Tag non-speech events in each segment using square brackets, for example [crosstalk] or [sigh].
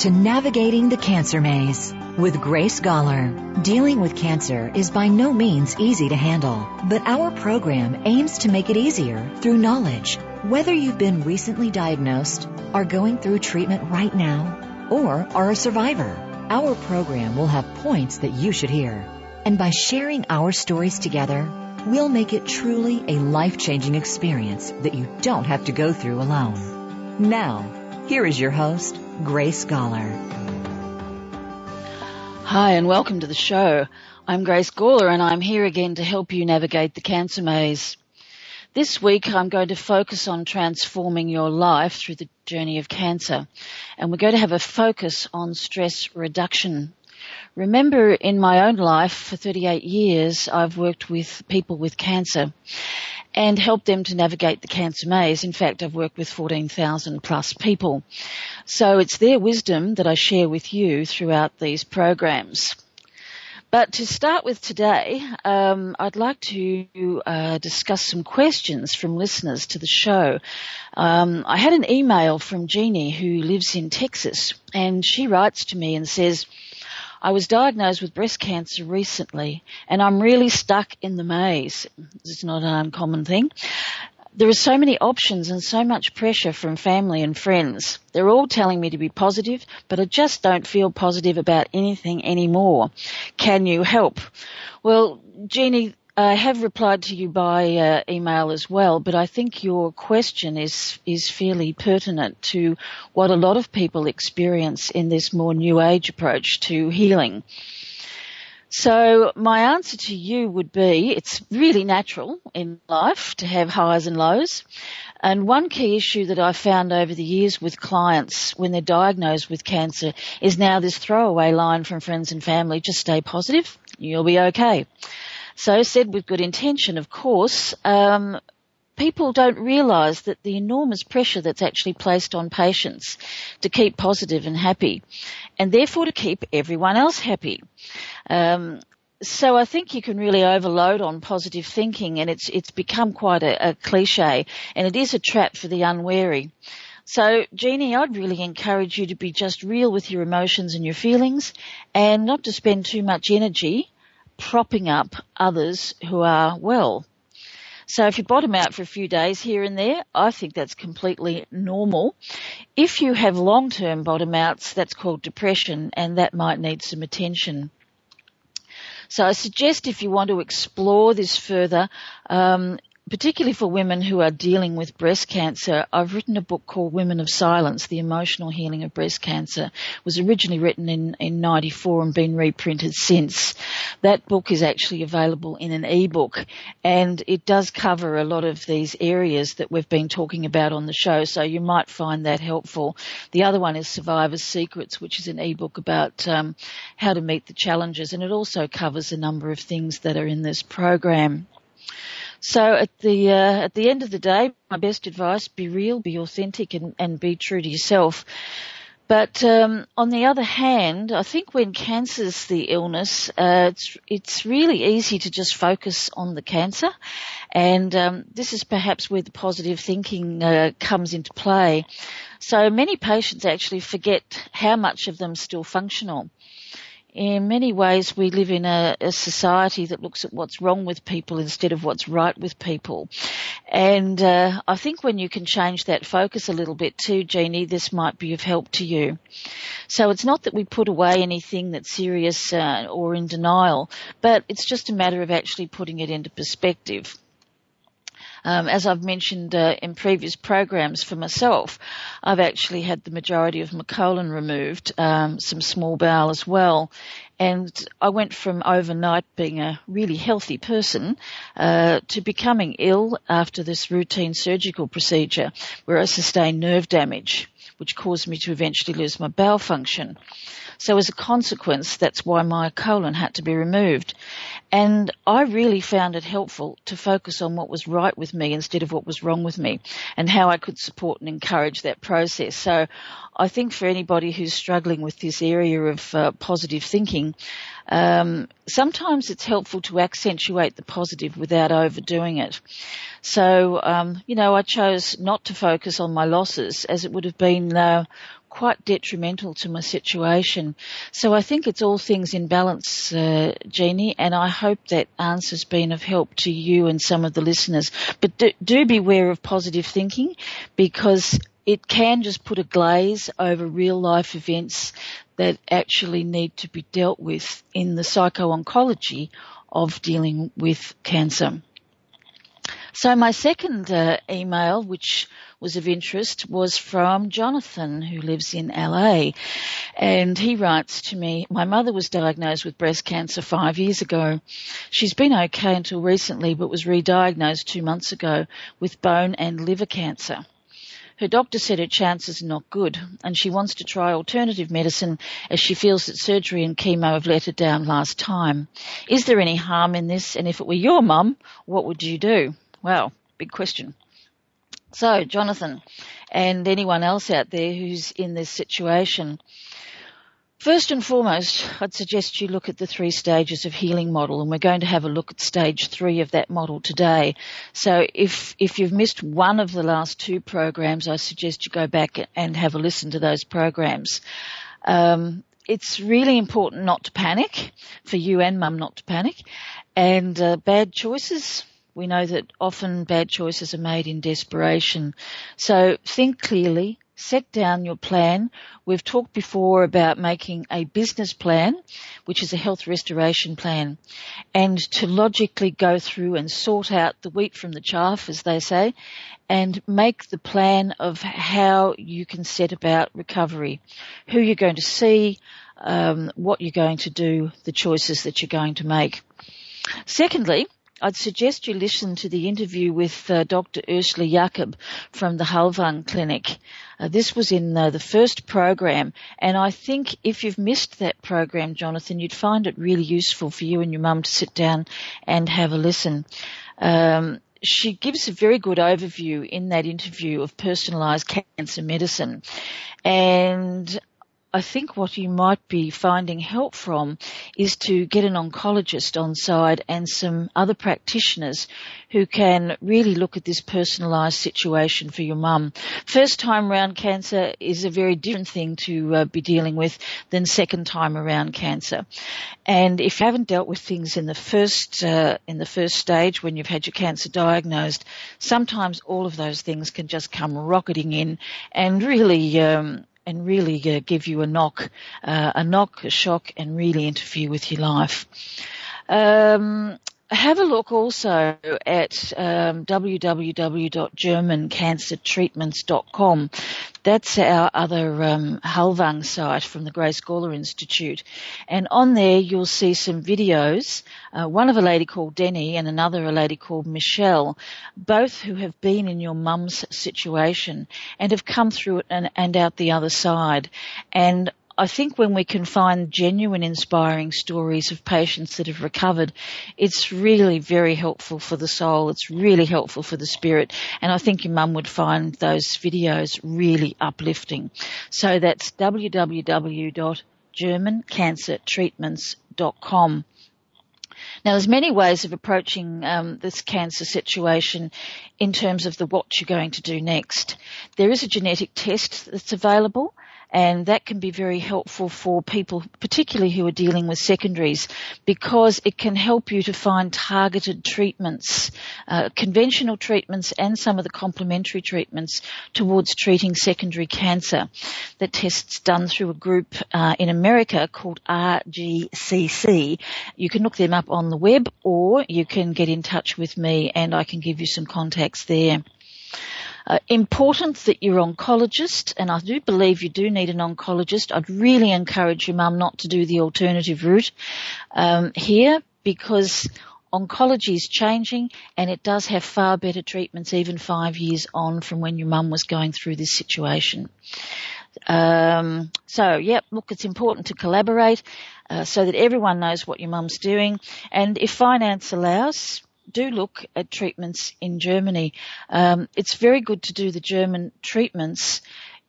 To Navigating the Cancer Maze with Grace Gawler. Dealing with cancer is by no means easy to handle, but our program aims to make it easier through knowledge. Whether you've been recently diagnosed, are going through treatment right now, or are a survivor, our program will have points that you should hear. And by sharing our stories together, we'll make it truly a life changing experience that you don't have to go through alone. Now, here is your host, Grace Gawler. Hi, and welcome to the show. I'm Grace Gawler, and I'm here again to help you navigate the cancer maze. This week, I'm going to focus on transforming your life through the journey of cancer, and we're going to have a focus on stress reduction. Remember, in my own life, for 38 years, I've worked with people with cancer, and help them to navigate the cancer maze. In fact, I've worked with 14,000 plus people. So it's their wisdom that I share with you throughout these programs. But to start with today, um, I'd like to uh, discuss some questions from listeners to the show. Um, I had an email from Jeannie who lives in Texas, and she writes to me and says, I was diagnosed with breast cancer recently and I'm really stuck in the maze. It's not an uncommon thing. There are so many options and so much pressure from family and friends. They're all telling me to be positive, but I just don't feel positive about anything anymore. Can you help? Well, Jeannie, I have replied to you by uh, email as well, but I think your question is is fairly pertinent to what a lot of people experience in this more new age approach to healing. So my answer to you would be it's really natural in life to have highs and lows. And one key issue that I found over the years with clients when they're diagnosed with cancer is now this throwaway line from friends and family, just stay positive, you'll be okay. So said with good intention, of course, um, people don't realise that the enormous pressure that's actually placed on patients to keep positive and happy, and therefore to keep everyone else happy. Um, so I think you can really overload on positive thinking, and it's it's become quite a, a cliche, and it is a trap for the unwary. So, Jeannie, I'd really encourage you to be just real with your emotions and your feelings, and not to spend too much energy propping up others who are well. So if you bottom out for a few days here and there, I think that's completely normal. If you have long-term bottom outs, that's called depression and that might need some attention. So I suggest if you want to explore this further, um, particularly for women who are dealing with breast cancer, I've written a book called Women of Silence, The Emotional Healing of Breast Cancer. It was originally written in, in 94 and been reprinted since. That book is actually available in an ebook and it does cover a lot of these areas that we've been talking about on the show, so you might find that helpful. The other one is Survivor's Secrets, which is an ebook about um, how to meet the challenges and it also covers a number of things that are in this program. So at the uh, at the end of the day, my best advice: be real, be authentic, and, and be true to yourself. But um, on the other hand, I think when cancer's the illness, uh, it's it's really easy to just focus on the cancer, and um, this is perhaps where the positive thinking uh, comes into play. So many patients actually forget how much of them still functional in many ways we live in a, a, society that looks at what's wrong with people instead of what's right with people. And uh, I think when you can change that focus a little bit too, Jeannie, this might be of help to you. So it's not that we put away anything that's serious uh, or in denial, but it's just a matter of actually putting it into perspective. Um, as I've mentioned uh, in previous programs for myself, I've actually had the majority of my colon removed, um, some small bowel as well, and I went from overnight being a really healthy person uh, to becoming ill after this routine surgical procedure where I sustained nerve damage, which caused me to eventually lose my bowel function. So as a consequence, that's why my colon had to be removed. And I really found it helpful to focus on what was right with me instead of what was wrong with me and how I could support and encourage that process. So I think for anybody who's struggling with this area of uh, positive thinking, Um, sometimes it's helpful to accentuate the positive without overdoing it. So, um, you know, I chose not to focus on my losses as it would have been uh, quite detrimental to my situation. So I think it's all things in balance, uh, Jeannie, and I hope that answer's been of help to you and some of the listeners. But do, do beware of positive thinking because it can just put a glaze over real life events that actually need to be dealt with in the psycho-oncology of dealing with cancer. So my second uh, email, which was of interest, was from Jonathan, who lives in LA. And he writes to me, my mother was diagnosed with breast cancer five years ago. She's been okay until recently, but was re-diagnosed two months ago with bone and liver cancer. Her doctor said her chances are not good and she wants to try alternative medicine as she feels that surgery and chemo have let her down last time. Is there any harm in this? And if it were your mum, what would you do? Well, big question. So, Jonathan, and anyone else out there who's in this situation, First and foremost, I'd suggest you look at the three stages of healing model and we're going to have a look at stage three of that model today. So if, if you've missed one of the last two programs, I suggest you go back and have a listen to those programs. Um, it's really important not to panic, for you and mum not to panic, and uh, bad choices, we know that often bad choices are made in desperation. So think clearly, set down your plan. We've talked before about making a business plan, which is a health restoration plan, and to logically go through and sort out the wheat from the chaff, as they say, and make the plan of how you can set about recovery, who you're going to see, um, what you're going to do, the choices that you're going to make. Secondly, I'd suggest you listen to the interview with uh, Dr. Ursula Jacob from the Hallwang Clinic. Uh, this was in uh, the first program, and I think if you've missed that program, Jonathan, you'd find it really useful for you and your mum to sit down and have a listen. Um, she gives a very good overview in that interview of personalised cancer medicine. And I think what you might be finding help from is to get an oncologist on side and some other practitioners who can really look at this personalised situation for your mum. First time round cancer is a very different thing to uh, be dealing with than second time around cancer. And if you haven't dealt with things in the first uh, in the first stage when you've had your cancer diagnosed, sometimes all of those things can just come rocketing in and really um, and really uh, give you a knock, uh, a knock, a shock, and really interfere with your life. Um, have a look also at um, www.germancancertreatments.com. That's our other um, Hallwang site from the Grace Gawler Institute. And on there you'll see some videos, uh, one of a lady called Denny and another a lady called Michelle, both who have been in your mum's situation and have come through it and, and out the other side. And I think when we can find genuine inspiring stories of patients that have recovered, it's really very helpful for the soul. It's really helpful for the spirit. And I think your mum would find those videos really uplifting. So that's www.germancancertreatments.com. Now, there's many ways of approaching um, this cancer situation in terms of the what you're going to do next. There is a genetic test that's available and that can be very helpful for people, particularly who are dealing with secondaries, because it can help you to find targeted treatments, uh, conventional treatments and some of the complementary treatments towards treating secondary cancer. That test's done through a group uh, in America called RGCC. You can look them up on the web or you can get in touch with me and I can give you some contacts there. Uh, important that you're oncologist, and I do believe you do need an oncologist. I'd really encourage your mum not to do the alternative route um, here because oncology is changing and it does have far better treatments even five years on from when your mum was going through this situation. Um, so, yep, look, it's important to collaborate uh, so that everyone knows what your mum's doing. And if finance allows, do look at treatments in Germany. Um, it's very good to do the German treatments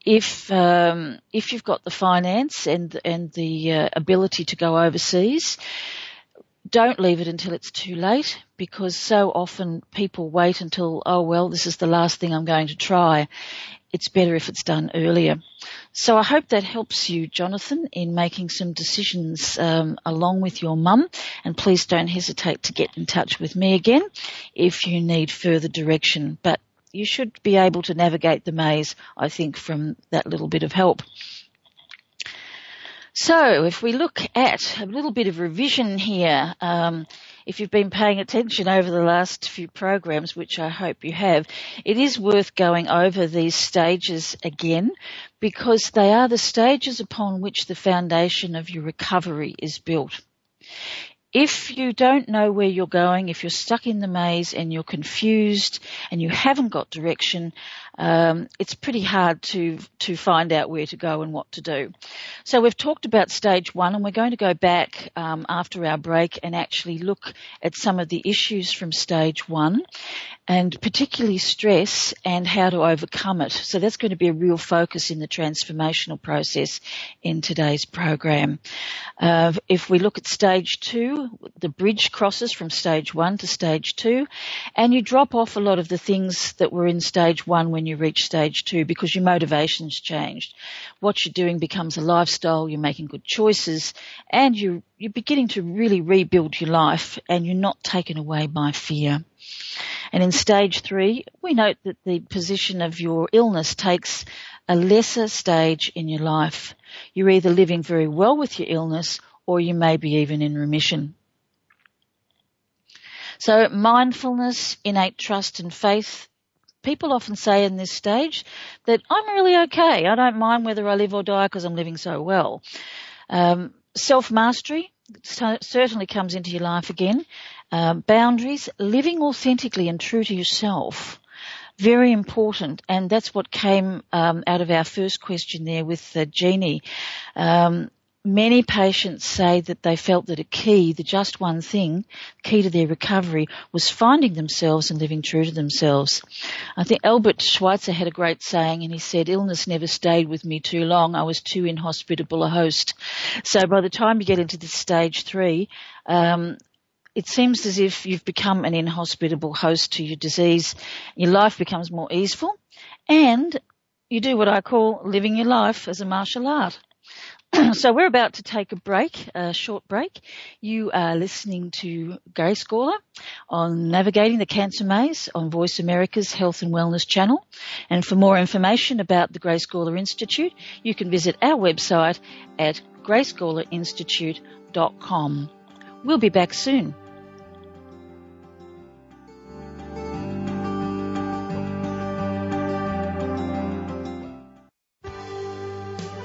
if um, if you've got the finance and and the uh, ability to go overseas, don't leave it until it's too late because so often people wait until oh well this is the last thing I'm going to try. It's better if it's done earlier. So I hope that helps you, Jonathan, in making some decisions um, along with your mum. And please don't hesitate to get in touch with me again if you need further direction. But you should be able to navigate the maze, I think, from that little bit of help. So if we look at a little bit of revision here, um, if you've been paying attention over the last few programs, which I hope you have, it is worth going over these stages again because they are the stages upon which the foundation of your recovery is built. If you don't know where you're going, if you're stuck in the maze and you're confused and you haven't got direction, um, it's pretty hard to to find out where to go and what to do. So we've talked about stage one, and we're going to go back um, after our break and actually look at some of the issues from stage one, and particularly stress and how to overcome it. So that's going to be a real focus in the transformational process in today's program. Uh, if we look at stage two, the bridge crosses from stage one to stage two, and you drop off a lot of the things that were in stage one when you reach stage two because your motivation's changed. What you're doing becomes a lifestyle, you're making good choices, and you you're beginning to really rebuild your life and you're not taken away by fear. And in stage three, we note that the position of your illness takes a lesser stage in your life. You're either living very well with your illness or you may be even in remission. So mindfulness, innate trust and faith. People often say in this stage that I'm really okay. I don't mind whether I live or die because I'm living so well. Um, self mastery certainly comes into your life again um, boundaries, living authentically and true to yourself. Very important, and that's what came um, out of our first question there with uh, Jeannie. Um, many patients say that they felt that a key, the just one thing, key to their recovery, was finding themselves and living true to themselves. I think Albert Schweitzer had a great saying, and he said, "Illness never stayed with me too long. I was too inhospitable a host." So by the time you get into this stage three, um, it seems as if you've become an inhospitable host to your disease. Your life becomes more easeful and you do what I call living your life as a martial art. [clears throat] so we're about to take a break, a short break. You are listening to Grace Gawler on Navigating the Cancer Maze on Voice America's Health and Wellness channel. And for more information about the Grace Gawler Institute, you can visit our website at gracegawlerinstitute.com. We'll be back soon.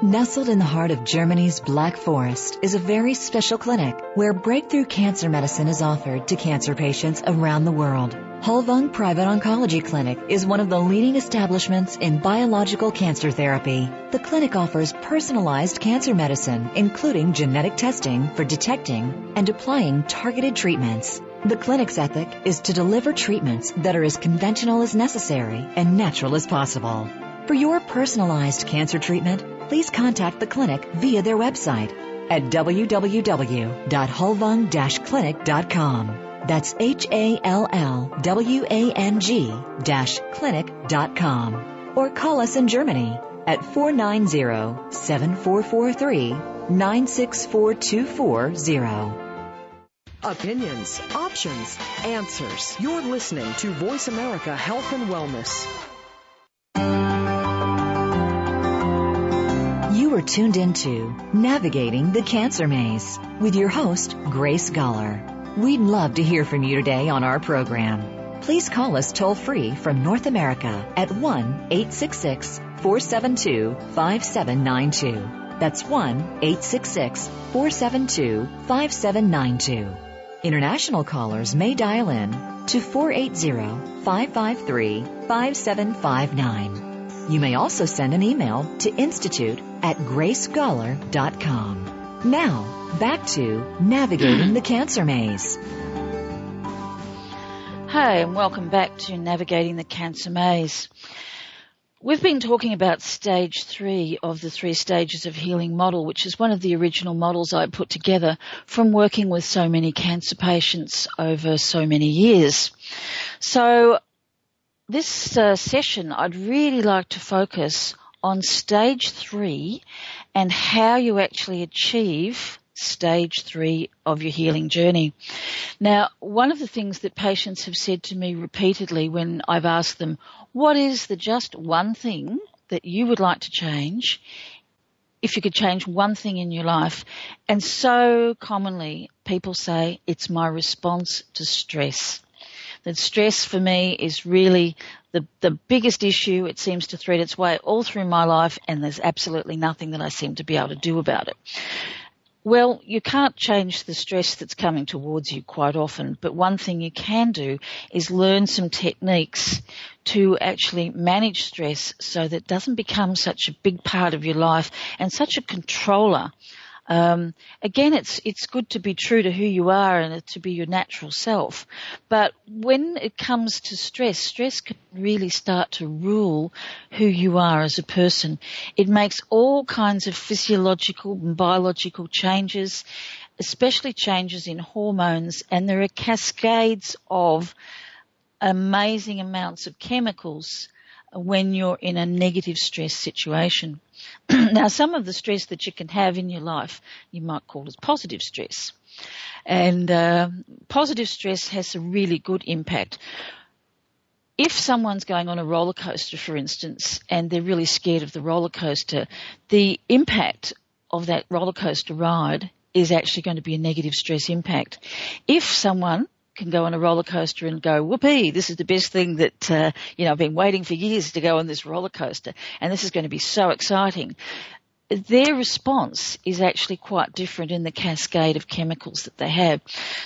Nestled in the heart of Germany's Black Forest is a very special clinic where breakthrough cancer medicine is offered to cancer patients around the world. Hallwang Private Oncology Clinic is one of the leading establishments in biological cancer therapy. The clinic offers personalized cancer medicine, including genetic testing for detecting and applying targeted treatments. The clinic's ethic is to deliver treatments that are as conventional as necessary and natural as possible. For your personalized cancer treatment, please contact the clinic via their website at www.hallwang-clinic.com. That's H-A-L-L-W-A-N-G dash clinic.com. Or call us in Germany at 490-744-3-964-240. Opinions, options, answers. You're listening to Voice America Health and Wellness. You are tuned into Navigating the Cancer Maze with your host, Grace Gawler. We'd love to hear from you today on our program. Please call us toll free from North America at 1 866 472 5792. That's 1 866 472 5792. International callers may dial in to 480 553 5759. You may also send an email to institute at gracegawler.com. Now, Back to Navigating the Cancer Maze. Hi, and welcome back to Navigating the Cancer Maze. We've been talking about stage three of the three stages of healing model, which is one of the original models I put together from working with so many cancer patients over so many years. So this uh, session, I'd really like to focus on stage three and how you actually achieve stage three of your healing journey. Now, one of the things that patients have said to me repeatedly when I've asked them, what is the just one thing that you would like to change if you could change one thing in your life? And so commonly people say it's my response to stress. That stress for me is really the, the biggest issue. It seems to thread its way all through my life and there's absolutely nothing that I seem to be able to do about it. Well, you can't change the stress that's coming towards you quite often, but one thing you can do is learn some techniques to actually manage stress so that it doesn't become such a big part of your life and such a controller um, again, it's it's good to be true to who you are and to be your natural self. But when it comes to stress, stress can really start to rule who you are as a person. It makes all kinds of physiological and biological changes, especially changes in hormones, and there are cascades of amazing amounts of chemicals when you're in a negative stress situation. [clears throat] now, some of the stress that you can have in your life, you might call as positive stress. And uh, positive stress has a really good impact. If someone's going on a roller coaster, for instance, and they're really scared of the roller coaster, the impact of that roller coaster ride is actually going to be a negative stress impact. If someone can go on a roller coaster and go, whoopee, this is the best thing that, uh, you know, I've been waiting for years to go on this roller coaster and this is going to be so exciting. Their response is actually quite different in the cascade of chemicals that they have.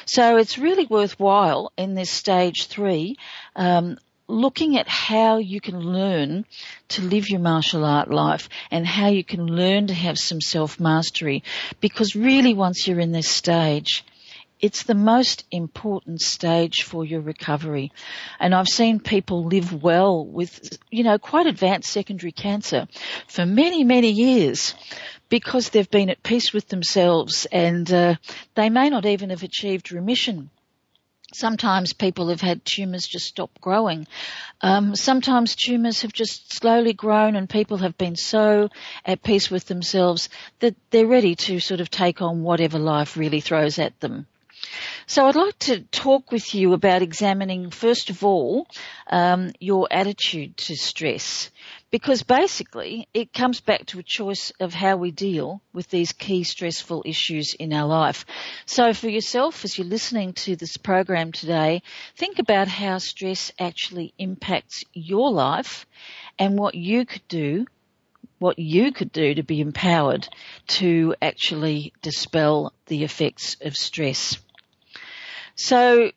So it's really worthwhile in this stage three, um, looking at how you can learn to live your martial art life and how you can learn to have some self mastery because really once you're in this stage, it's the most important stage for your recovery. And I've seen people live well with, you know, quite advanced secondary cancer for many, many years because they've been at peace with themselves and uh, they may not even have achieved remission. Sometimes people have had tumours just stop growing. Um, sometimes tumours have just slowly grown and people have been so at peace with themselves that they're ready to sort of take on whatever life really throws at them. So I'd like to talk with you about examining, first of all, um, your attitude to stress. Because basically, it comes back to a choice of how we deal with these key stressful issues in our life. So for yourself, as you're listening to this program today, think about how stress actually impacts your life and what you could do what you could do to be empowered to actually dispel the effects of stress. So,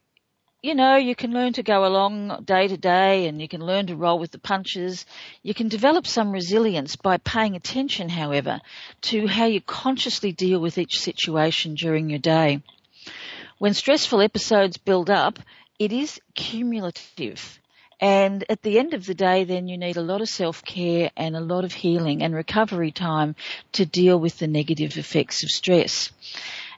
you know, you can learn to go along day to day and you can learn to roll with the punches. You can develop some resilience by paying attention, however, to how you consciously deal with each situation during your day. When stressful episodes build up, it is cumulative. And at the end of the day, then you need a lot of self-care and a lot of healing and recovery time to deal with the negative effects of stress.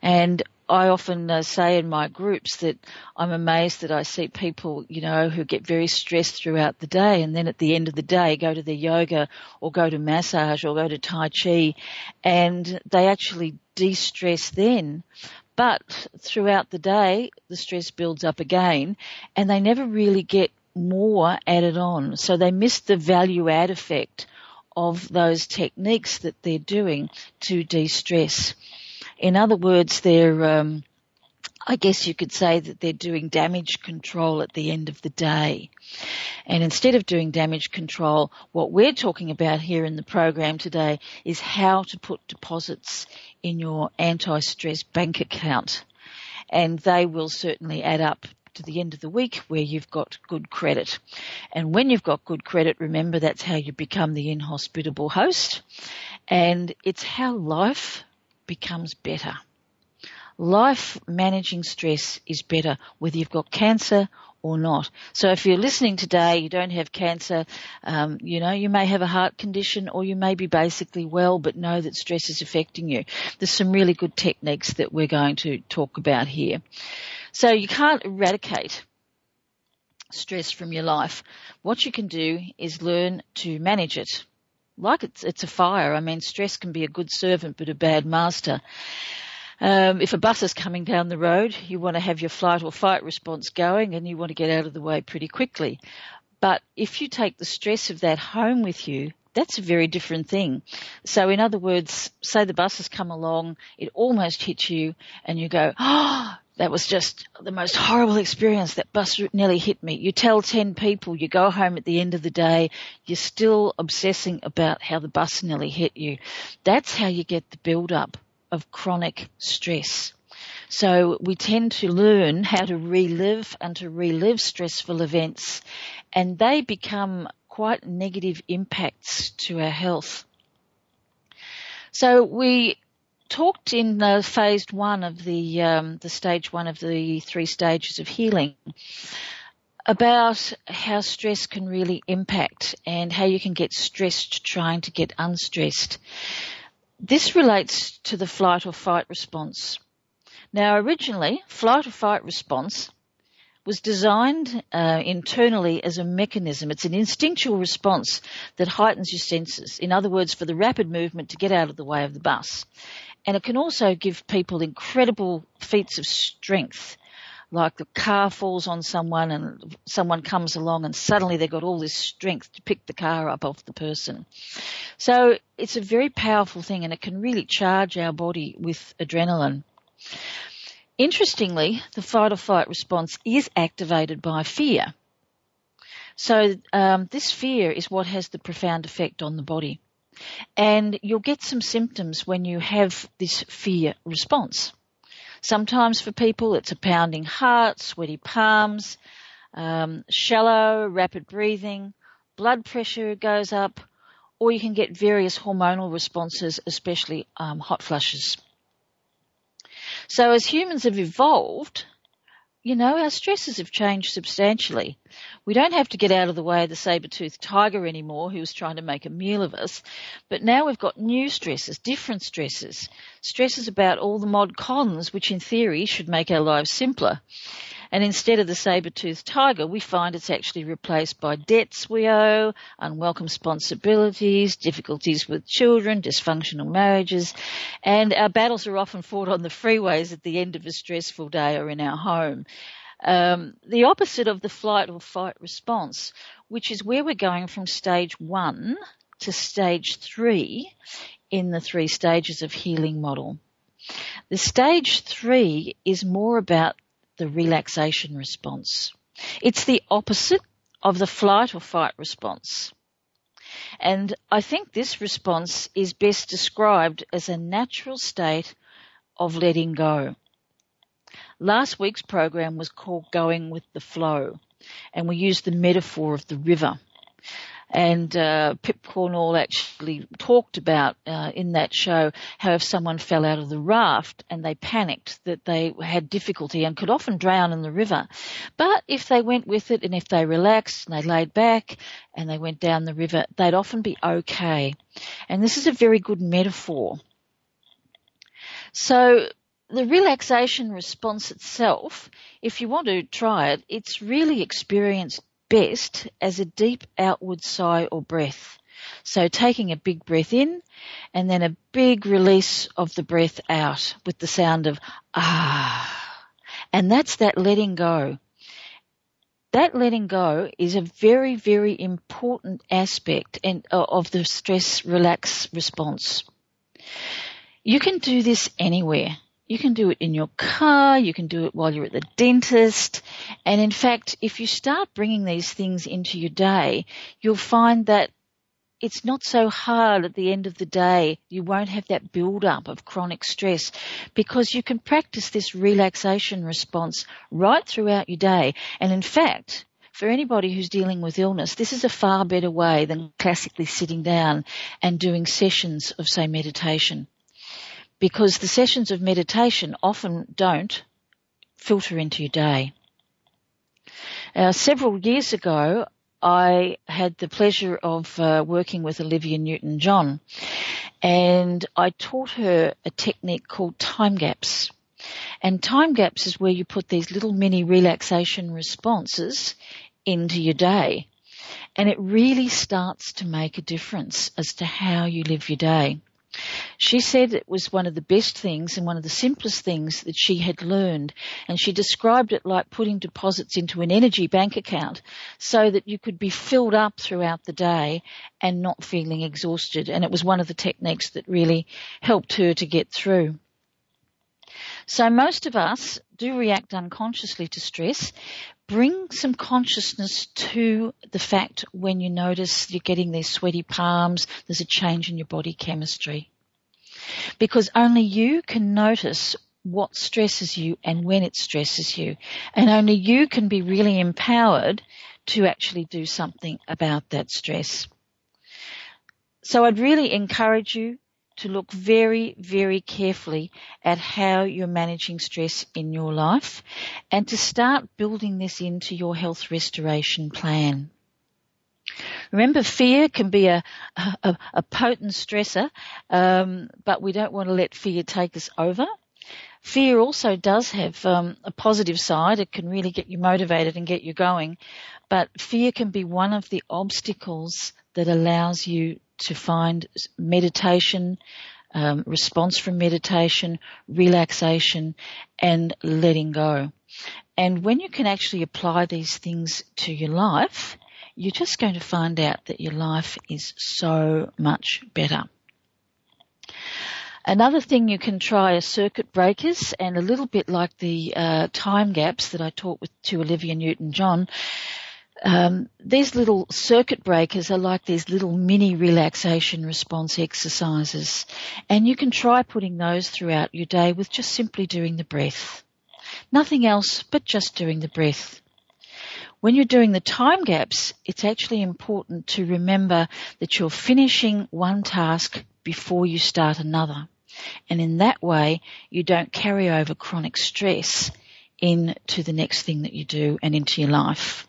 And I often uh, say in my groups that I'm amazed that I see people, you know, who get very stressed throughout the day and then at the end of the day go to their yoga or go to massage or go to Tai Chi and they actually de-stress then. But throughout the day, the stress builds up again and they never really get more added on. So they miss the value add effect of those techniques that they're doing to de-stress. In other words, they're, um, I guess you could say that they're doing damage control at the end of the day. And instead of doing damage control, what we're talking about here in the program today is how to put deposits in your anti-stress bank account. And they will certainly add up to the end of the week where you've got good credit. And when you've got good credit, remember that's how you become the inhospitable host. And it's how life becomes better. life managing stress is better whether you've got cancer or not. So if you're listening today, you don't have cancer, um, you know, you may have a heart condition or you may be basically well, but know that stress is affecting you. There's some really good techniques that we're going to talk about here. So you can't eradicate stress from your life. What you can do is learn to manage it. Like it's, it's a fire. I mean, stress can be a good servant, but a bad master. Um, if a bus is coming down the road, you want to have your flight or fight response going and you want to get out of the way pretty quickly. But if you take the stress of that home with you, that's a very different thing. So in other words, say the bus has come along, it almost hits you and you go, oh, that was just the most horrible experience. That bus route nearly hit me. You tell 10 people, you go home at the end of the day, you're still obsessing about how the bus nearly hit you. That's how you get the build up of chronic stress. So we tend to learn how to relive and to relive stressful events and they become quite negative impacts to our health. So we talked in the phase one of the um, the stage one of the three stages of healing about how stress can really impact and how you can get stressed trying to get unstressed. This relates to the flight or fight response. Now, originally, flight or fight response was designed uh, internally as a mechanism. It's an instinctual response that heightens your senses. In other words, for the rapid movement to get out of the way of the bus. And it can also give people incredible feats of strength like the car falls on someone and someone comes along and suddenly they've got all this strength to pick the car up off the person. So it's a very powerful thing and it can really charge our body with adrenaline. Interestingly, the fight or flight response is activated by fear. So um, this fear is what has the profound effect on the body. And you'll get some symptoms when you have this fear response. Sometimes for people it's a pounding heart, sweaty palms, um, shallow, rapid breathing, blood pressure goes up, or you can get various hormonal responses, especially um, hot flushes. So as humans have evolved, you know, our stresses have changed substantially. We don't have to get out of the way of the saber-toothed tiger anymore who's trying to make a meal of us. But now we've got new stresses, different stresses. Stresses about all the mod cons, which in theory should make our lives simpler. And instead of the saber-toothed tiger, we find it's actually replaced by debts we owe, unwelcome responsibilities, difficulties with children, dysfunctional marriages, and our battles are often fought on the freeways at the end of a stressful day or in our home. Um, the opposite of the flight or fight response, which is where we're going from stage one to stage three in the three stages of healing model. The stage three is more about the relaxation response. It's the opposite of the flight or fight response. And I think this response is best described as a natural state of letting go. Last week's program was called Going with the Flow, and we used the metaphor of the river. And uh, Pip Cornell actually talked about uh, in that show how if someone fell out of the raft and they panicked that they had difficulty and could often drown in the river. But if they went with it and if they relaxed and they laid back and they went down the river, they'd often be okay. And this is a very good metaphor. So the relaxation response itself, if you want to try it, it's really experienced best as a deep outward sigh or breath. So taking a big breath in and then a big release of the breath out with the sound of ah. And that's that letting go. That letting go is a very, very important aspect uh, of the stress relax response. You can do this anywhere. You can do it in your car, you can do it while you're at the dentist, and in fact, if you start bringing these things into your day, you'll find that it's not so hard at the end of the day. You won't have that build up of chronic stress because you can practice this relaxation response right throughout your day. And in fact, for anybody who's dealing with illness, this is a far better way than classically sitting down and doing sessions of say meditation because the sessions of meditation often don't filter into your day. Uh, several years ago, I had the pleasure of uh, working with Olivia Newton-John and I taught her a technique called time gaps. And time gaps is where you put these little mini relaxation responses into your day. And it really starts to make a difference as to how you live your day. She said it was one of the best things and one of the simplest things that she had learned. And she described it like putting deposits into an energy bank account so that you could be filled up throughout the day and not feeling exhausted. And it was one of the techniques that really helped her to get through. So most of us do react unconsciously to stress. Bring some consciousness to the fact when you notice you're getting these sweaty palms, there's a change in your body chemistry. Because only you can notice what stresses you and when it stresses you. And only you can be really empowered to actually do something about that stress. So I'd really encourage you to look very, very carefully at how you're managing stress in your life and to start building this into your health restoration plan. Remember, fear can be a, a, a potent stressor, um, but we don't want to let fear take us over. Fear also does have um, a positive side. It can really get you motivated and get you going, but fear can be one of the obstacles that allows you to find meditation, um, response from meditation, relaxation, and letting go. And when you can actually apply these things to your life, you're just going to find out that your life is so much better. Another thing you can try are circuit breakers and a little bit like the uh, time gaps that I taught with to Olivia Newton-John. Um, these little circuit breakers are like these little mini relaxation response exercises, and you can try putting those throughout your day with just simply doing the breath. Nothing else but just doing the breath. When you're doing the time gaps, it's actually important to remember that you're finishing one task before you start another. And in that way, you don't carry over chronic stress into the next thing that you do and into your life.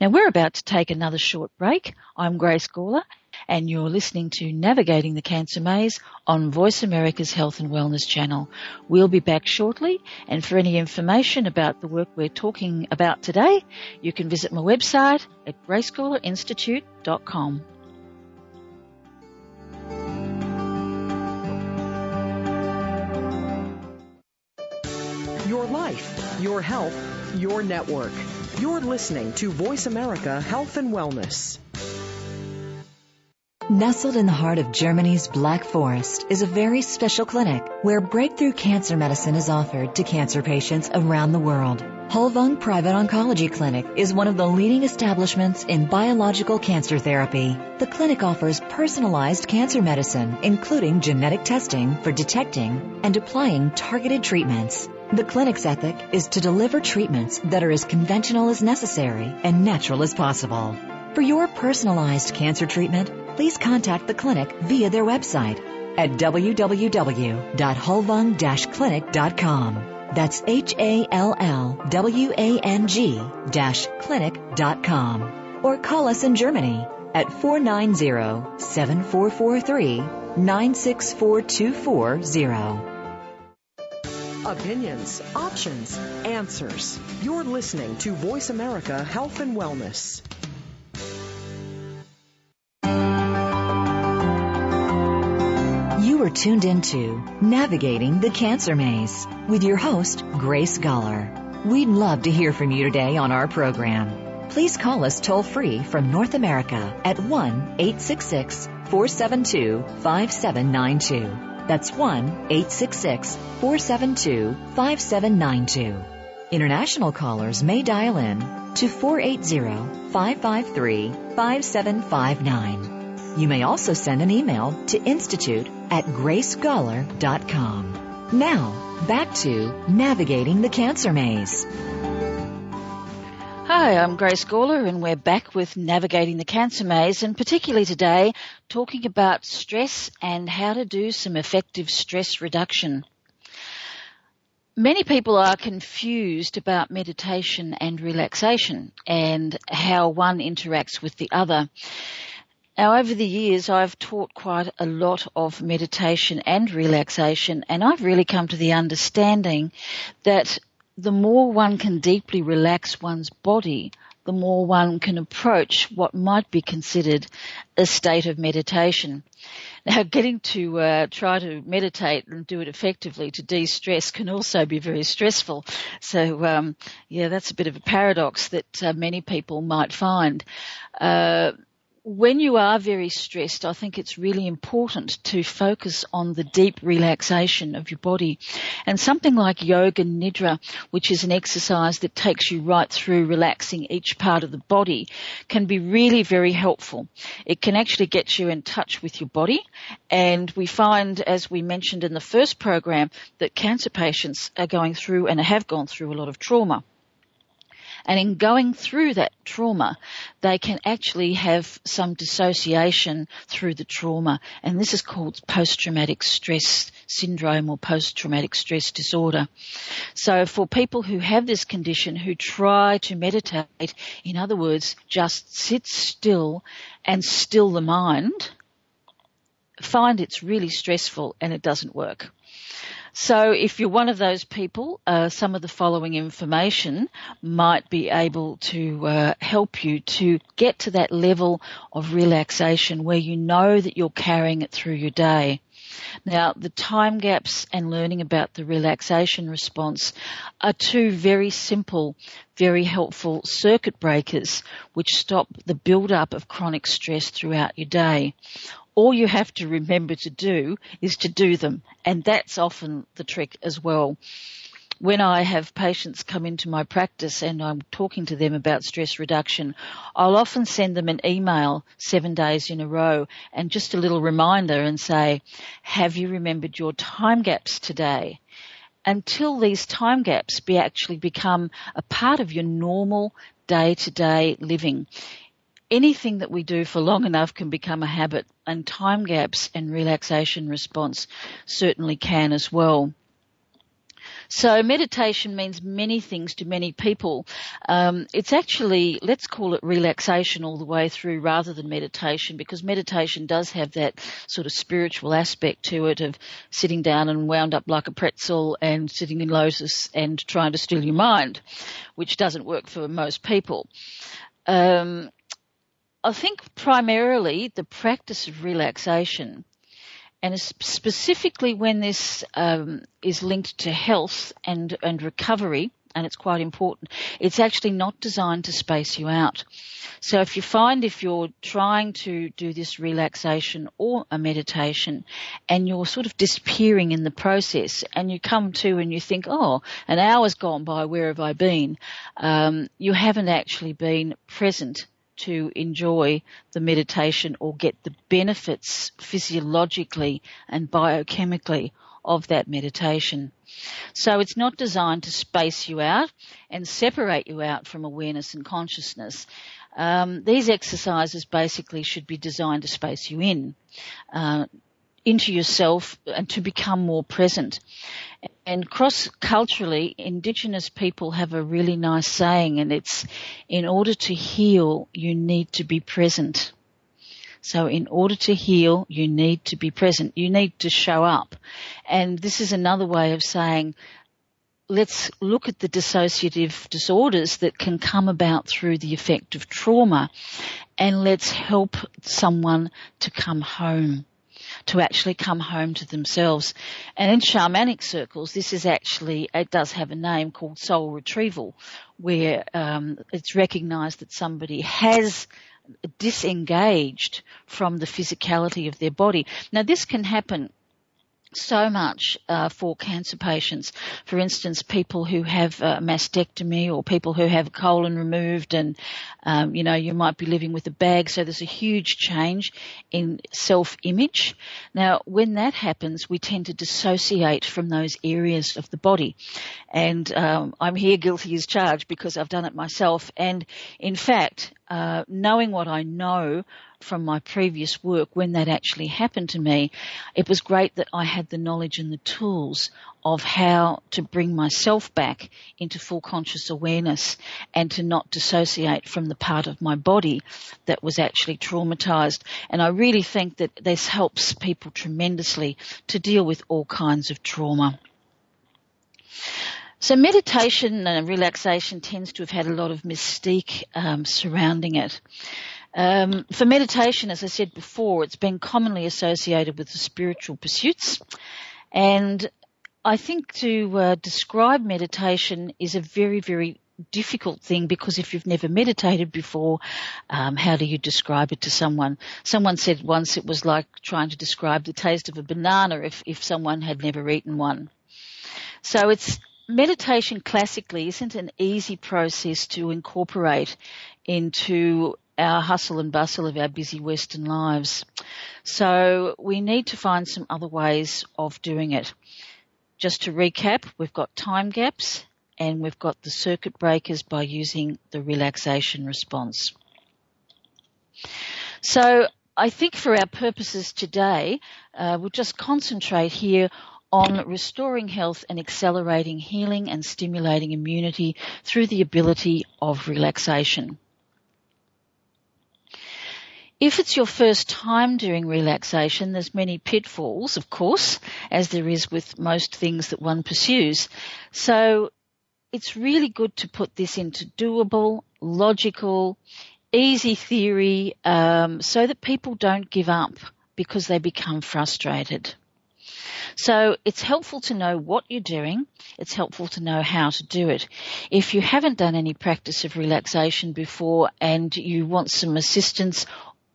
Now we're about to take another short break. I'm Grace Gawler and you're listening to Navigating the Cancer Maze on Voice America's Health and Wellness channel. We'll be back shortly and for any information about the work we're talking about today, you can visit my website at gracegawlerinstitute.com. Your life, your health, your network. You're listening to Voice America Health and Wellness. Nestled in the heart of Germany's Black Forest is a very special clinic where breakthrough cancer medicine is offered to cancer patients around the world. Hallwang Private Oncology Clinic is one of the leading establishments in biological cancer therapy. The clinic offers personalized cancer medicine, including genetic testing for detecting and applying targeted treatments. The clinic's ethic is to deliver treatments that are as conventional as necessary and natural as possible. For your personalized cancer treatment, please contact the clinic via their website at www.hallwang-clinic.com. That's H A L L W A N G clinic.com. Or call us in Germany at 490-7443-964240. Opinions, options, answers. You're listening to Voice America Health and Wellness. You are tuned into Navigating the Cancer Maze with your host, Grace Gawler. We'd love to hear from you today on our program. Please call us toll free from North America at 1 866 472 5792. That's 1-866-472-5792. International callers may dial in to 480-553-5759. You may also send an email to institute at gracegawler.com. Now, back to navigating the cancer maze. Hi, I'm Grace Gawler and we're back with Navigating the Cancer Maze and particularly today talking about stress and how to do some effective stress reduction. Many people are confused about meditation and relaxation and how one interacts with the other. Now, over the years, I've taught quite a lot of meditation and relaxation, and I've really come to the understanding that the more one can deeply relax one's body, the more one can approach what might be considered a state of meditation. Now, [laughs] getting to uh, try to meditate and do it effectively to de-stress can also be very stressful. So, um, yeah, that's a bit of a paradox that uh, many people might find. Uh, when you are very stressed, I think it's really important to focus on the deep relaxation of your body. And something like yoga nidra, which is an exercise that takes you right through relaxing each part of the body, can be really very helpful. It can actually get you in touch with your body. And we find, as we mentioned in the first program, that cancer patients are going through and have gone through a lot of trauma. And in going through that trauma, they can actually have some dissociation through the trauma. And this is called post-traumatic stress syndrome or post-traumatic stress disorder. So for people who have this condition who try to meditate, in other words, just sit still and still the mind, find it's really stressful and it doesn't work. So if you're one of those people, uh, some of the following information might be able to uh, help you to get to that level of relaxation where you know that you're carrying it through your day. Now, the time gaps and learning about the relaxation response are two very simple, very helpful circuit breakers which stop the build-up of chronic stress throughout your day all you have to remember to do is to do them. And that's often the trick as well. When I have patients come into my practice and I'm talking to them about stress reduction, I'll often send them an email seven days in a row and just a little reminder and say, have you remembered your time gaps today? Until these time gaps be actually become a part of your normal day to day living anything that we do for long enough can become a habit and time gaps and relaxation response certainly can as well. So meditation means many things to many people. Um, it's actually, let's call it relaxation all the way through rather than meditation because meditation does have that sort of spiritual aspect to it of sitting down and wound up like a pretzel and sitting in lotus and trying to still your mind, which doesn't work for most people. Um, I think primarily the practice of relaxation, and specifically when this um, is linked to health and and recovery, and it's quite important. It's actually not designed to space you out. So if you find if you're trying to do this relaxation or a meditation and you're sort of disappearing in the process and you come to and you think, oh, an hour's gone by, where have I been? Um, you haven't actually been present to enjoy the meditation or get the benefits physiologically and biochemically of that meditation. So it's not designed to space you out and separate you out from awareness and consciousness. Um, these exercises basically should be designed to space you in. Uh, into yourself and to become more present. And cross culturally, indigenous people have a really nice saying and it's, in order to heal, you need to be present. So in order to heal, you need to be present. You need to show up. And this is another way of saying, let's look at the dissociative disorders that can come about through the effect of trauma and let's help someone to come home to actually come home to themselves. And in shamanic circles, this is actually, it does have a name called soul retrieval, where um, it's recognized that somebody has disengaged from the physicality of their body. Now this can happen so much uh, for cancer patients. For instance, people who have a mastectomy or people who have colon removed and, um, you know, you might be living with a bag. So there's a huge change in self-image. Now, when that happens, we tend to dissociate from those areas of the body. And um, I'm here guilty as charged because I've done it myself. And in fact, uh, knowing what I know from my previous work when that actually happened to me, it was great that I had the knowledge and the tools of how to bring myself back into full conscious awareness and to not dissociate from the part of my body that was actually traumatized. And I really think that this helps people tremendously to deal with all kinds of trauma. So meditation and relaxation tends to have had a lot of mystique um, surrounding it. Um, for meditation, as I said before, it's been commonly associated with the spiritual pursuits, and I think to uh, describe meditation is a very, very difficult thing because if you've never meditated before, um, how do you describe it to someone? Someone said once it was like trying to describe the taste of a banana if, if someone had never eaten one. So it's meditation classically isn't an easy process to incorporate into our hustle and bustle of our busy Western lives. So we need to find some other ways of doing it. Just to recap, we've got time gaps and we've got the circuit breakers by using the relaxation response. So I think for our purposes today, uh, we'll just concentrate here on restoring health and accelerating healing and stimulating immunity through the ability of relaxation. If it's your first time doing relaxation, there's many pitfalls, of course, as there is with most things that one pursues. So it's really good to put this into doable, logical, easy theory, um, so that people don't give up because they become frustrated. So it's helpful to know what you're doing. It's helpful to know how to do it. If you haven't done any practice of relaxation before and you want some assistance,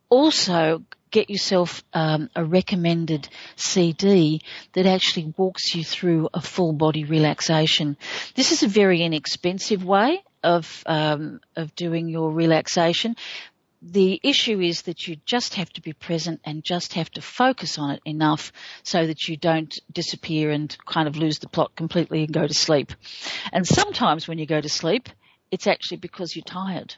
also get yourself um, a recommended CD that actually walks you through a full body relaxation. This is a very inexpensive way of um, of doing your relaxation, the issue is that you just have to be present and just have to focus on it enough so that you don't disappear and kind of lose the plot completely and go to sleep. And sometimes when you go to sleep, it's actually because you're tired.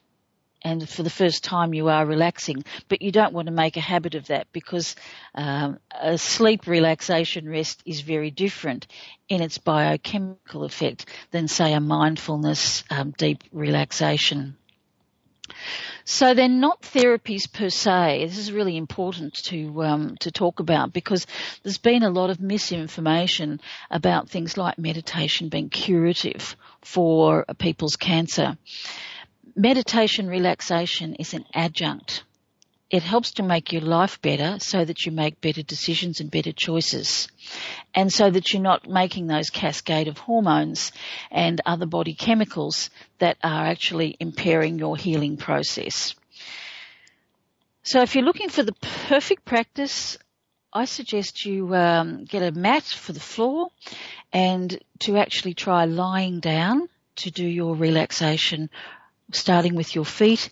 And for the first time you are relaxing, but you don't want to make a habit of that because um, a sleep relaxation rest is very different in its biochemical effect than say a mindfulness um, deep relaxation. So they're not therapies per se. This is really important to um, to talk about because there's been a lot of misinformation about things like meditation being curative for people's cancer. Meditation relaxation is an adjunct it helps to make your life better so that you make better decisions and better choices. And so that you're not making those cascade of hormones and other body chemicals that are actually impairing your healing process. So if you're looking for the perfect practice, I suggest you um, get a mat for the floor and to actually try lying down to do your relaxation, starting with your feet.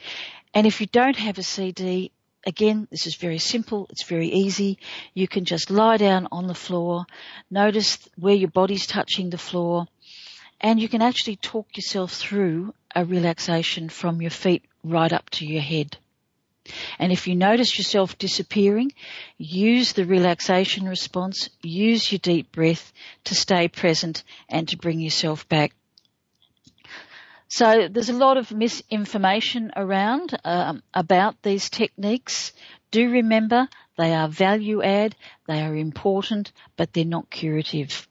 And if you don't have a CD, Again, this is very simple. It's very easy. You can just lie down on the floor. Notice where your body's touching the floor. And you can actually talk yourself through a relaxation from your feet right up to your head. And if you notice yourself disappearing, use the relaxation response, use your deep breath to stay present and to bring yourself back so there's a lot of misinformation around um, about these techniques. Do remember they are value add, they are important, but they're not curative.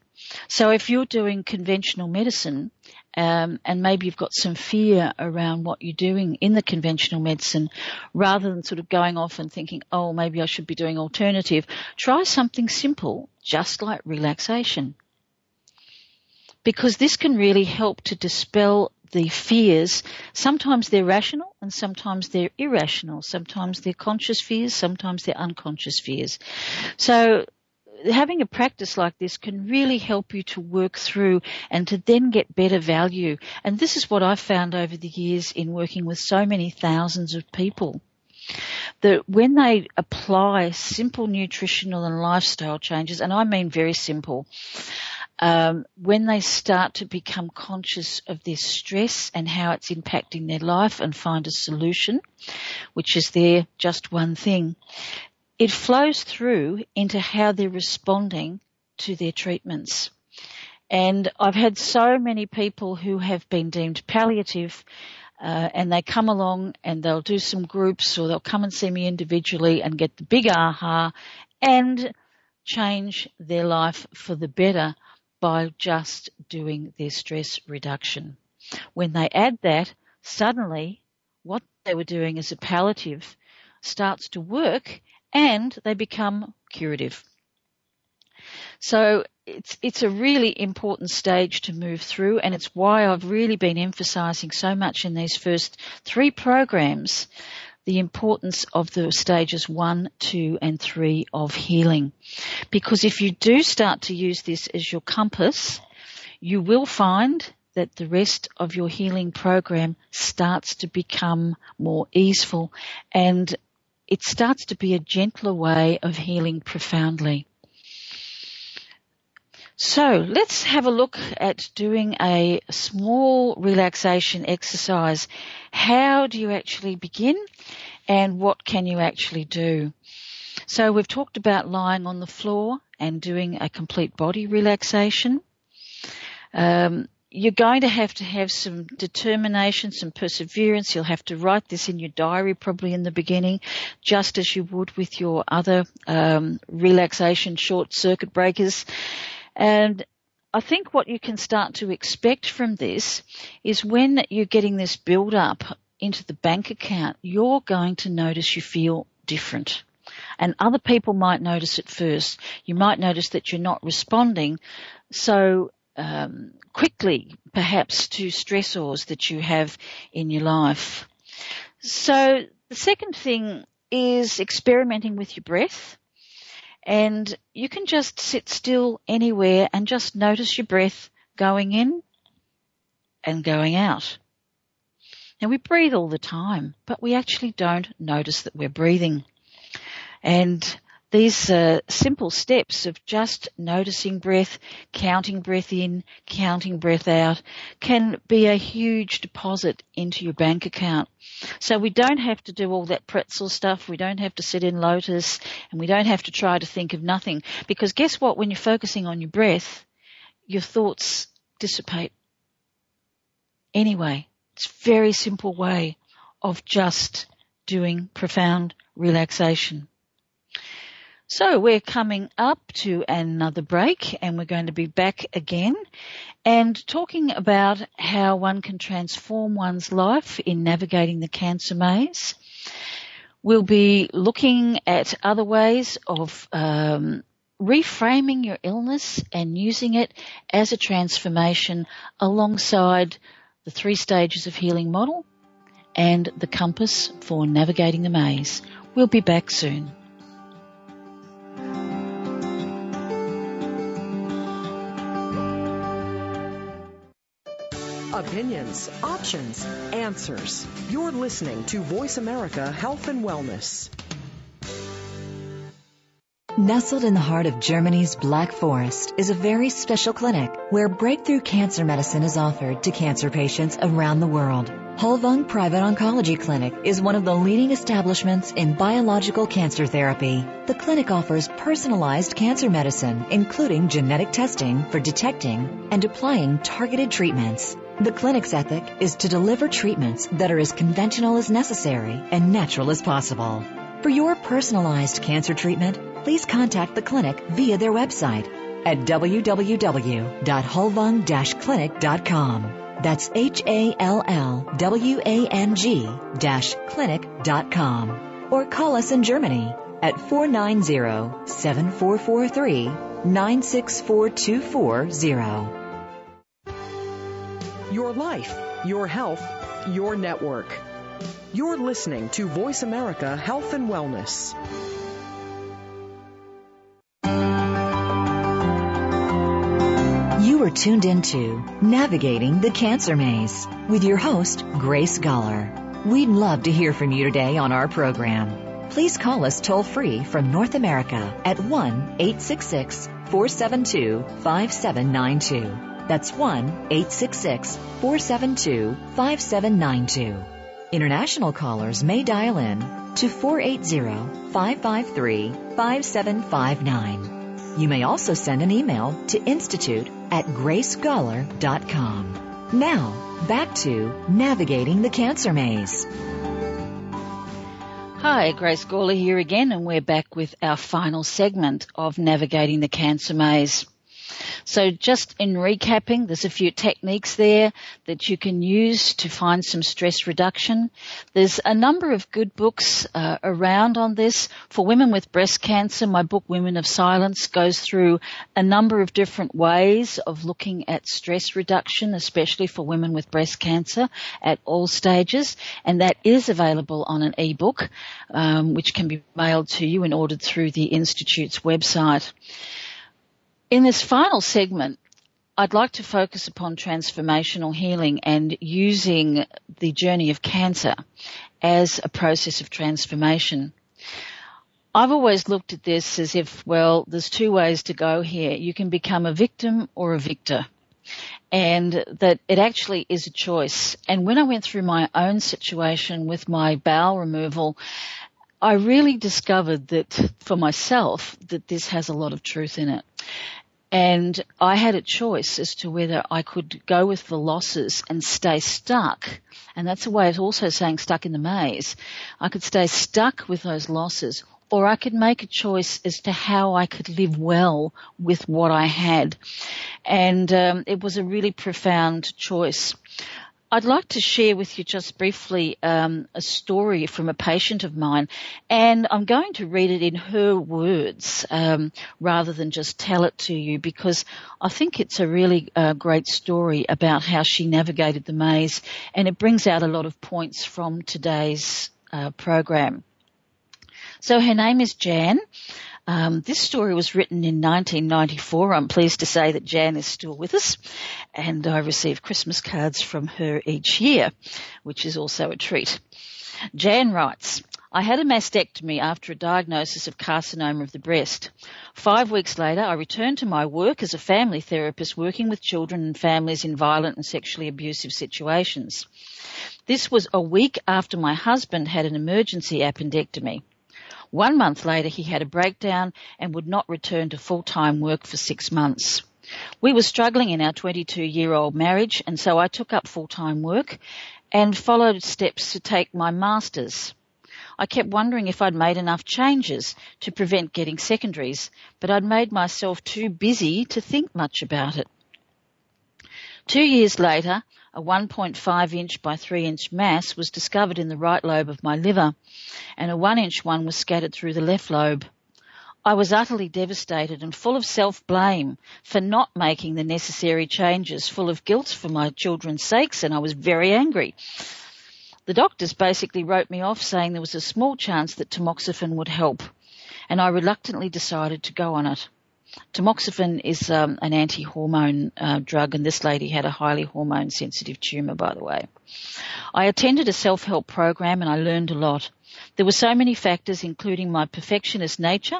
So if you're doing conventional medicine, um, and maybe you've got some fear around what you're doing in the conventional medicine, rather than sort of going off and thinking, oh, maybe I should be doing alternative, try something simple, just like relaxation. Because this can really help to dispel the fears, sometimes they're rational and sometimes they're irrational. Sometimes they're conscious fears, sometimes they're unconscious fears. So having a practice like this can really help you to work through and to then get better value. And this is what I've found over the years in working with so many thousands of people. That when they apply simple nutritional and lifestyle changes, and I mean very simple, um, when they start to become conscious of their stress and how it's impacting their life and find a solution, which is their just one thing, it flows through into how they're responding to their treatments. And I've had so many people who have been deemed palliative uh, and they come along and they'll do some groups or they'll come and see me individually and get the big aha and change their life for the better by just doing their stress reduction. When they add that, suddenly what they were doing as a palliative starts to work and they become curative. So it's, it's a really important stage to move through and it's why I've really been emphasizing so much in these first three programs the importance of the stages one, two and three of healing. Because if you do start to use this as your compass, you will find that the rest of your healing program starts to become more easeful and it starts to be a gentler way of healing profoundly. So let's have a look at doing a small relaxation exercise. How do you actually begin and what can you actually do? So we've talked about lying on the floor and doing a complete body relaxation. Um, you're going to have to have some determination, some perseverance. You'll have to write this in your diary probably in the beginning, just as you would with your other um, relaxation short circuit breakers. And I think what you can start to expect from this is when you're getting this build up into the bank account, you're going to notice you feel different. And other people might notice it first. You might notice that you're not responding. So um, quickly, perhaps, to stressors that you have in your life. So the second thing is experimenting with your breath. And you can just sit still anywhere and just notice your breath going in and going out. Now we breathe all the time, but we actually don't notice that we're breathing. And these uh, simple steps of just noticing breath, counting breath in, counting breath out can be a huge deposit into your bank account. So we don't have to do all that pretzel stuff. We don't have to sit in lotus and we don't have to try to think of nothing because guess what? When you're focusing on your breath, your thoughts dissipate. Anyway, it's a very simple way of just doing profound relaxation. So we're coming up to another break and we're going to be back again and talking about how one can transform one's life in navigating the cancer maze. We'll be looking at other ways of um, reframing your illness and using it as a transformation alongside the three stages of healing model and the compass for navigating the maze. We'll be back soon. Opinions, options, answers. You're listening to Voice America Health and Wellness. Nestled in the heart of Germany's Black Forest is a very special clinic where breakthrough cancer medicine is offered to cancer patients around the world. Hallwang Private Oncology Clinic is one of the leading establishments in biological cancer therapy. The clinic offers personalized cancer medicine, including genetic testing for detecting and applying targeted treatments. The clinic's ethic is to deliver treatments that are as conventional as necessary and natural as possible. For your personalized cancer treatment, please contact the clinic via their website at www.hallwang-clinic.com. That's H A L L W A N G clinic.com. Or call us in Germany at 490-7443-964240. Your life, your health, your network. You're listening to Voice America Health and Wellness. You are tuned into Navigating the Cancer Maze with your host, Grace Gawler. We'd love to hear from you today on our program. Please call us toll free from North America at 1 866 472 5792. That's 1 866 472 5792. International callers may dial in to 480 553 5759. You may also send an email to institute at gracegawler.com. Now, back to navigating the cancer maze. Hi, Grace Gawler here again, and we're back with our final segment of Navigating the Cancer Maze. So just in recapping, there's a few techniques there that you can use to find some stress reduction. There's a number of good books uh, around on this. For women with breast cancer, my book Women of Silence goes through a number of different ways of looking at stress reduction, especially for women with breast cancer at all stages. And that is available on an ebook, um, which can be mailed to you and ordered through the Institute's website. In this final segment, I'd like to focus upon transformational healing and using the journey of cancer as a process of transformation. I've always looked at this as if, well, there's two ways to go here. You can become a victim or a victor. And that it actually is a choice. And when I went through my own situation with my bowel removal, I really discovered that for myself that this has a lot of truth in it. And I had a choice as to whether I could go with the losses and stay stuck. And that's a way of also saying stuck in the maze. I could stay stuck with those losses or I could make a choice as to how I could live well with what I had. And um, it was a really profound choice. I'd like to share with you just briefly um, a story from a patient of mine, and I'm going to read it in her words um, rather than just tell it to you because I think it's a really uh, great story about how she navigated the maze, and it brings out a lot of points from today's uh, program. So her name is Jan. Um, this story was written in 1994. I'm pleased to say that Jan is still with us, and I receive Christmas cards from her each year, which is also a treat. Jan writes, I had a mastectomy after a diagnosis of carcinoma of the breast. Five weeks later, I returned to my work as a family therapist working with children and families in violent and sexually abusive situations. This was a week after my husband had an emergency appendectomy. One month later, he had a breakdown and would not return to full-time work for six months. We were struggling in our 22 year old marriage and so I took up full-time work and followed steps to take my master's. I kept wondering if I'd made enough changes to prevent getting secondaries, but I'd made myself too busy to think much about it. Two years later, a 1.5 inch by 3 inch mass was discovered in the right lobe of my liver, and a 1 inch one was scattered through the left lobe. I was utterly devastated and full of self-blame for not making the necessary changes, full of guilt for my children's sakes, and I was very angry. The doctors basically wrote me off saying there was a small chance that tamoxifen would help, and I reluctantly decided to go on it. Tamoxifen is um, an anti-hormone uh, drug, and this lady had a highly hormone-sensitive tumor, by the way. I attended a self-help program, and I learned a lot. There were so many factors, including my perfectionist nature,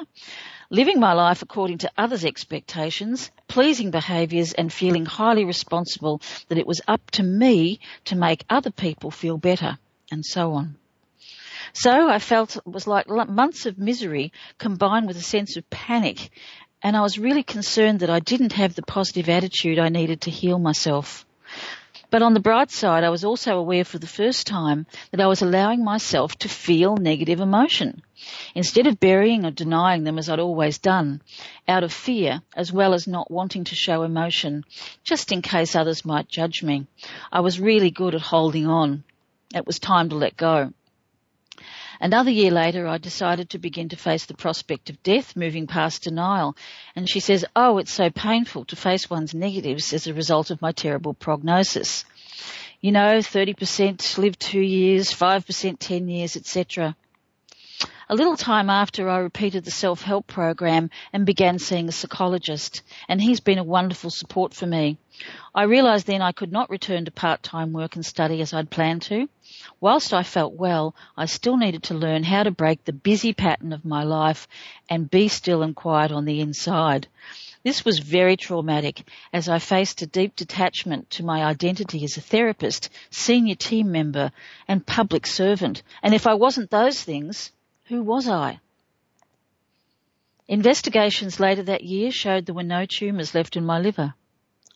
living my life according to others' expectations, pleasing behaviours, and feeling highly responsible that it was up to me to make other people feel better, and so on. So I felt it was like months of misery combined with a sense of panic and I was really concerned that I didn't have the positive attitude I needed to heal myself. But on the bright side, I was also aware for the first time that I was allowing myself to feel negative emotion instead of burying or denying them as I'd always done, out of fear as well as not wanting to show emotion, just in case others might judge me. I was really good at holding on. It was time to let go. Another year later, I decided to begin to face the prospect of death, moving past denial. And she says, oh, it's so painful to face one's negatives as a result of my terrible prognosis. You know, 30% live two years, 5% 10 years, etc. A little time after I repeated the self-help program and began seeing a psychologist and he's been a wonderful support for me. I realised then I could not return to part-time work and study as I'd planned to. Whilst I felt well, I still needed to learn how to break the busy pattern of my life and be still and quiet on the inside. This was very traumatic as I faced a deep detachment to my identity as a therapist, senior team member and public servant. And if I wasn't those things, who was I? Investigations later that year showed there were no tumours left in my liver.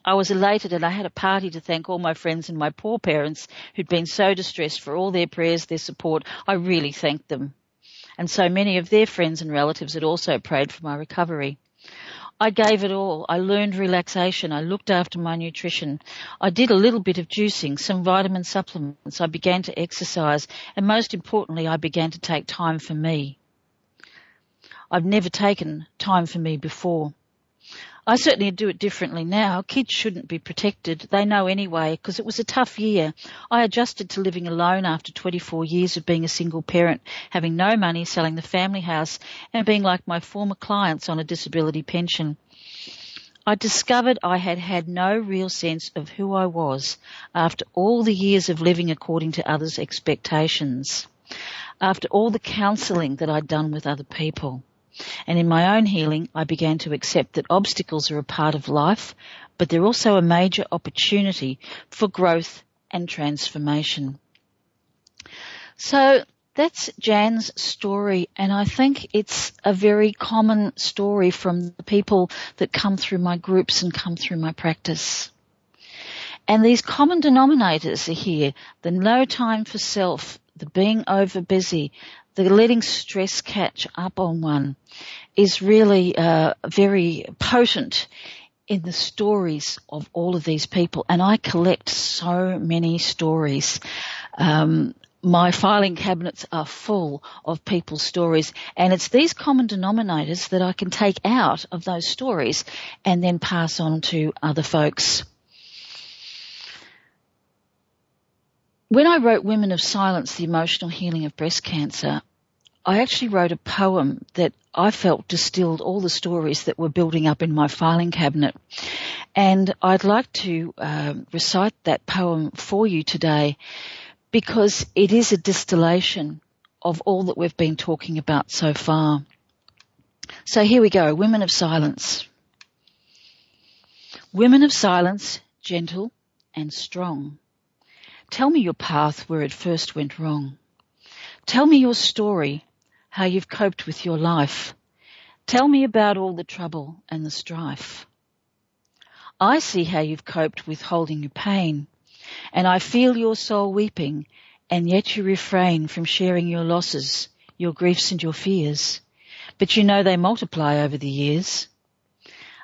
I was elated and I had a party to thank all my friends and my poor parents who'd been so distressed for all their prayers, their support. I really thanked them. And so many of their friends and relatives had also prayed for my recovery. I gave it all. I learned relaxation. I looked after my nutrition. I did a little bit of juicing, some vitamin supplements. I began to exercise and most importantly, I began to take time for me. I've never taken time for me before. I certainly do it differently now. Kids shouldn't be protected. They know anyway because it was a tough year. I adjusted to living alone after 24 years of being a single parent, having no money, selling the family house and being like my former clients on a disability pension. I discovered I had had no real sense of who I was after all the years of living according to others' expectations. After all the counselling that I'd done with other people. And in my own healing, I began to accept that obstacles are a part of life, but they're also a major opportunity for growth and transformation. So that's Jan's story and I think it's a very common story from the people that come through my groups and come through my practice. And these common denominators are here. The no time for self, the being over busy, the letting stress catch up on one is really uh, very potent in the stories of all of these people. And I collect so many stories. Um, my filing cabinets are full of people's stories and it's these common denominators that I can take out of those stories and then pass on to other folks. When I wrote Women of Silence, the emotional healing of breast cancer, I actually wrote a poem that I felt distilled all the stories that were building up in my filing cabinet. And I'd like to uh, recite that poem for you today because it is a distillation of all that we've been talking about so far. So here we go, Women of Silence. Women of Silence, gentle and strong Tell me your path where it first went wrong. Tell me your story, how you've coped with your life. Tell me about all the trouble and the strife. I see how you've coped with holding your pain, and I feel your soul weeping, and yet you refrain from sharing your losses, your griefs and your fears. But you know they multiply over the years.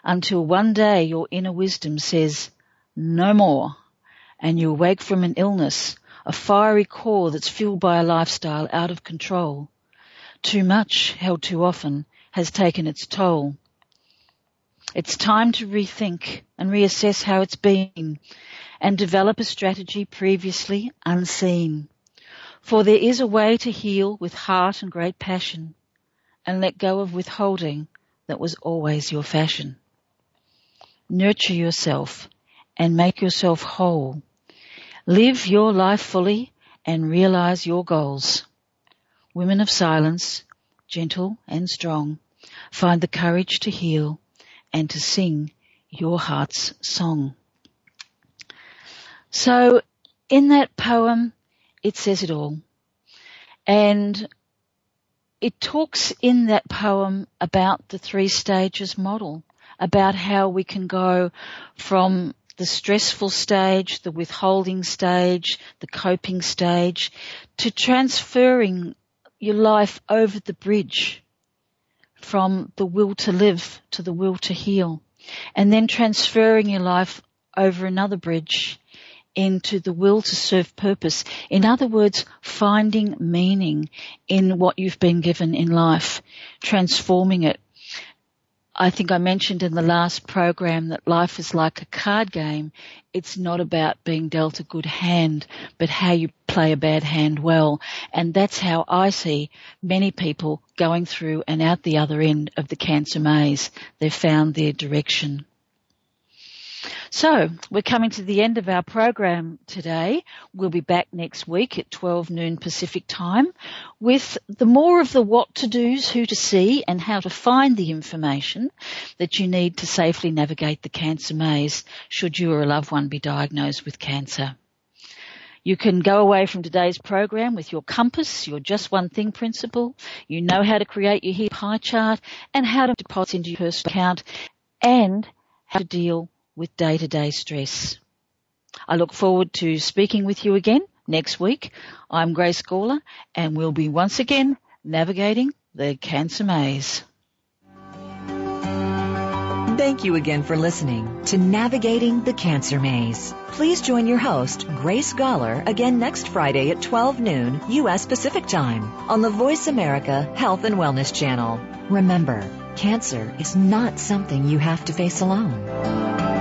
Until one day your inner wisdom says, no more and you awake from an illness, a fiery core that's fueled by a lifestyle out of control. Too much, held too often, has taken its toll. It's time to rethink and reassess how it's been and develop a strategy previously unseen. For there is a way to heal with heart and great passion and let go of withholding that was always your fashion. Nurture yourself and make yourself whole Live your life fully and realize your goals. Women of silence, gentle and strong, find the courage to heal and to sing your heart's song. So in that poem, it says it all. And it talks in that poem about the three stages model, about how we can go from the stressful stage, the withholding stage, the coping stage, to transferring your life over the bridge from the will to live to the will to heal and then transferring your life over another bridge into the will to serve purpose. In other words, finding meaning in what you've been given in life, transforming it I think I mentioned in the last program that life is like a card game. It's not about being dealt a good hand, but how you play a bad hand well. And that's how I see many people going through and out the other end of the cancer maze. They've found their direction. So we're coming to the end of our program today. We'll be back next week at 12 noon Pacific time with the more of the what to do's, who to see and how to find the information that you need to safely navigate the cancer maze should you or a loved one be diagnosed with cancer. You can go away from today's program with your compass, your just one thing principle. You know how to create your heat pie chart and how to deposit into your personal account and how to deal with day to day stress. I look forward to speaking with you again next week. I'm Grace Gawler and we'll be once again navigating the cancer maze. Thank you again for listening to Navigating the Cancer Maze. Please join your host, Grace Gawler, again next Friday at 12 noon U.S. Pacific Time on the Voice America Health and Wellness Channel. Remember, cancer is not something you have to face alone.